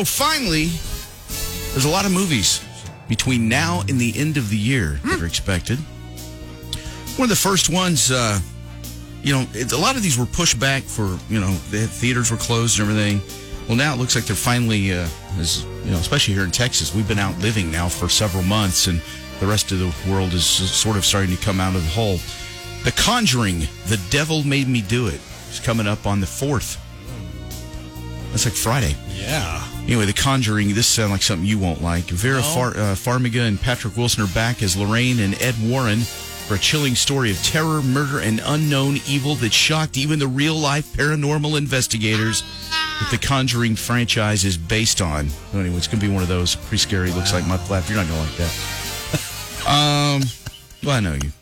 Well, finally, there's a lot of movies between now and the end of the year that are expected. One of the first ones, uh, you know, it, a lot of these were pushed back for, you know, the theaters were closed and everything. Well, now it looks like they're finally, uh, as, you know, especially here in Texas, we've been out living now for several months, and the rest of the world is sort of starting to come out of the hole. The Conjuring, The Devil Made Me Do It, is coming up on the 4th. That's like Friday. Yeah. Anyway, The Conjuring, this sounds like something you won't like. Vera Far- uh, Farmiga and Patrick Wilson are back as Lorraine and Ed Warren for a chilling story of terror, murder, and unknown evil that shocked even the real life paranormal investigators that The Conjuring franchise is based on. Anyway, it's going to be one of those pretty scary, looks like Mudflap. You're not going to like that. um, well, I know you.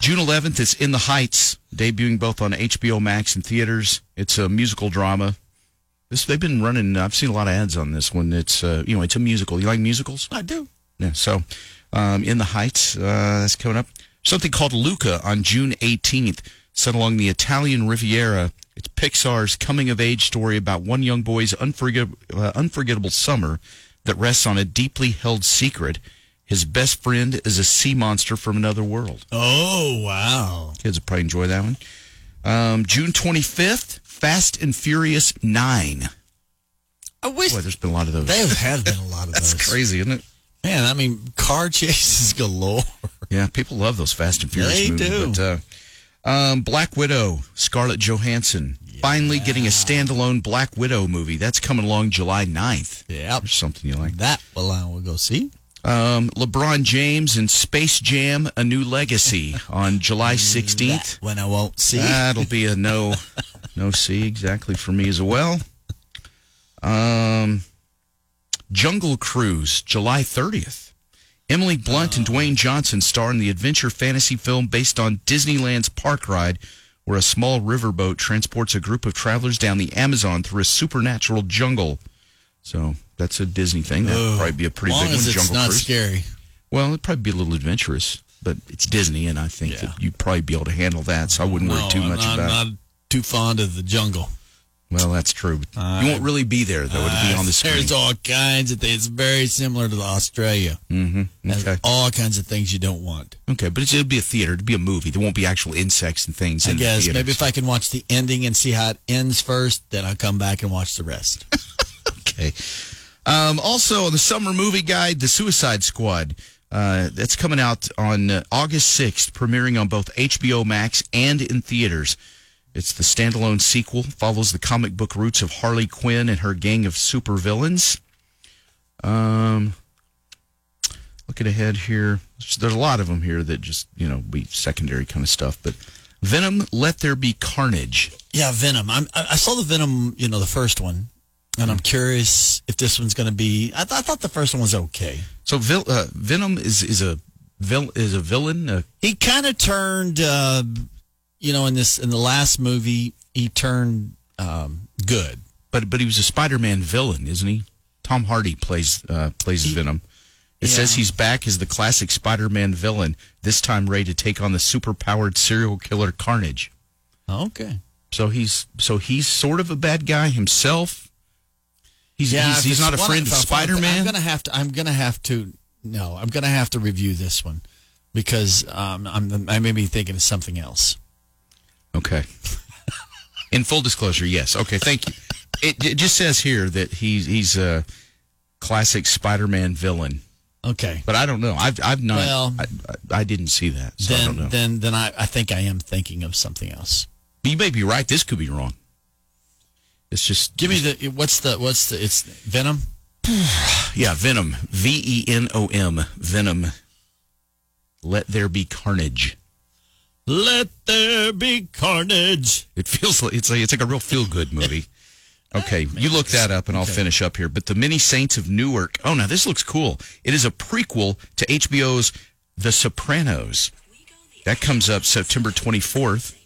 June 11th, it's In the Heights, debuting both on HBO Max and theaters. It's a musical drama. This they've been running. I've seen a lot of ads on this one. It's uh, you know it's a musical. You like musicals? I do. Yeah. So, um, in the Heights, uh, that's coming up. Something called Luca on June 18th, set along the Italian Riviera. It's Pixar's coming of age story about one young boy's unforget- uh, unforgettable summer that rests on a deeply held secret. His best friend is a sea monster from another world. Oh, wow. Kids will probably enjoy that one. Um, June 25th, Fast and Furious 9. I wish Boy, there's been a lot of those. there have been a lot of That's those. That's crazy, isn't it? Man, I mean, car chases galore. Yeah, people love those Fast and Furious They movies. do. But, uh, um, Black Widow, Scarlett Johansson, finally getting a standalone Black Widow movie. That's coming along July 9th. Yep. There's something you like. That will I will go see. Um, LeBron James and Space Jam: A New Legacy on July 16th. That when I won't see. That'll be a no, no see exactly for me as well. Um, Jungle Cruise, July 30th. Emily Blunt and Dwayne Johnson star in the adventure fantasy film based on Disneyland's park ride, where a small riverboat transports a group of travelers down the Amazon through a supernatural jungle. So that's a Disney thing. That'd probably be a pretty long big one. as it's Jungle not Cruise. scary. Well, it'd probably be a little adventurous, but it's Disney, and I think Yeah. that you'd probably be able to handle that. So I wouldn't worry too I'm much not, about. it. Too fond of the jungle. Well, that's true. you won't really be there though. It'll be on the screen. There's all kinds of things. It's very similar to Australia. Mm-hmm. There's Okay. all kinds of things you don't want. Okay, but it's, it'll be a theater. It'll be a movie. There won't be actual insects and things. I in guess theaters. maybe if I can watch the ending and see how it ends first, then I'll come back and watch the rest. Okay. Um, also, the summer movie guide, The Suicide Squad. Uh, that's coming out on uh, August 6th, premiering on both HBO Max and in theaters. It's the standalone sequel, follows the comic book roots of Harley Quinn and her gang of supervillains. Um, looking ahead here, there's a lot of them here that just, you know, be secondary kind of stuff. But Venom, Let There Be Carnage. yeah, Venom. I'm, I I saw the Venom, you know, the first one, and I'm curious if this one's going to be. I, th- I thought the first one was okay. So vil- uh, Venom is, is a vil- is a villain. Uh, He kind of turned, uh, you know, in this in the last movie, he turned um, good. but but he was a Spider-Man villain, isn't he? Tom Hardy plays uh, plays Venom. It Yeah. says he's back as the classic Spider-Man villain, this time ready to take on the super-powered serial killer Carnage. Okay. So he's so he's sort of a bad guy himself. He's he's, he's not a friend of Spider-Man. I'm gonna have to. I'm gonna have to. No, I'm gonna have to review this one because um, I'm. I may be thinking of something else. Okay. In full disclosure, yes. Okay, thank you. It, it just says here that he's he's a classic Spider-Man villain, Okay. but I don't know. I've I've not. Well- I, I, didn't see that, so I don't know. Then, then, then I, I think I am thinking of something else. you may be right. This could be wrong. It's just Give me the what's the what's the it's Venom. yeah, Venom. V E N O M. Venom. Let there be carnage. Let there be carnage. It feels like it's like it's like a real feel good movie. Okay, you look that up and I'll finish up here. But The Many Saints of Newark. Oh, now this looks cool. It is a prequel to HBO's The Sopranos. That comes up September 24th.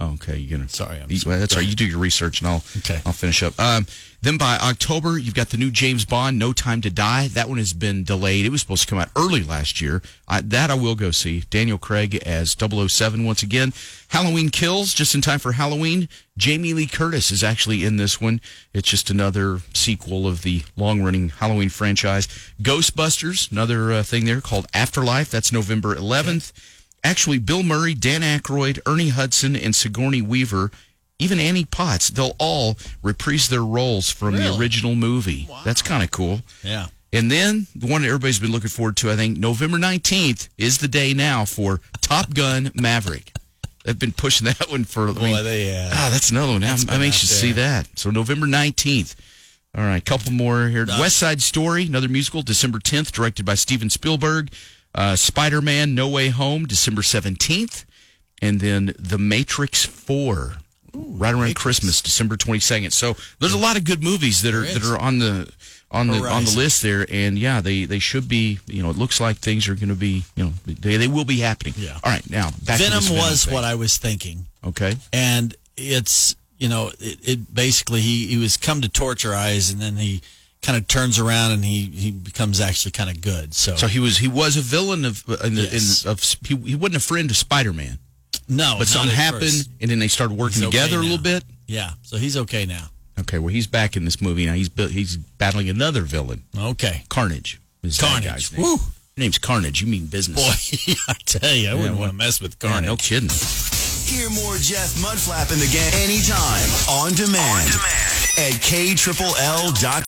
Oh, okay, you're gonna. Sorry, I'm You- well, that's go right. You do your research, and I'll Okay. I'll finish up. Um, then by October, you've got the new James Bond, No Time to Die. That one has been delayed. It was supposed to come out early last year. I, that I will go see. Daniel Craig as 007 once again. Halloween Kills, just in time for Halloween. Jamie Lee Curtis is actually in this one. It's just another sequel of the long-running Halloween franchise. Ghostbusters, another uh, thing there called Afterlife. That's November 11th. Actually, Bill Murray, Dan Aykroyd, Ernie Hudson, and Sigourney Weaver, even Annie Potts, they'll all reprise their roles from the original movie. That's kind of cool. Yeah. And then the one that everybody's been looking forward to, I think, November 19th is the day now for Top Gun Maverick. They've been pushing that one for. I mean, Boy, they, uh, ah, that's another one. I'm, that's I'm anxious to see that. So November 19th. All right, couple more here. West Side Story, another musical, December 10th, directed by Steven Spielberg. Uh, Spider Man No Way Home, December 17th. And then The Matrix 4, right around Christmas, December 22nd. So there's a lot of good movies that are that are on the on the on the list there, and yeah, they they should be. You know, it looks like things are going to be. You know, they they will be happening. Yeah. All right, now back to Venom was thing. what I was thinking. Okay. and it's you know it, it basically he he was come to torture eyes and then he kind of turns around and he he becomes actually kind of good so, So he was he was a villain of uh, in the, Yes. in, of he, he wasn't a friend of Spider Man, no but something happened, first. and then they started working okay together a little bit. yeah so he's okay now Okay, well he's back in this movie now. He's he's battling another villain, okay Carnage. Is that Carnage. guy's name. Woo. Your name's Carnage. You mean business? boy i tell you i wouldn't well- want to mess with Yeah, carnage no kidding. Hear more Jeff Mudflap in the game anytime, on demand, at K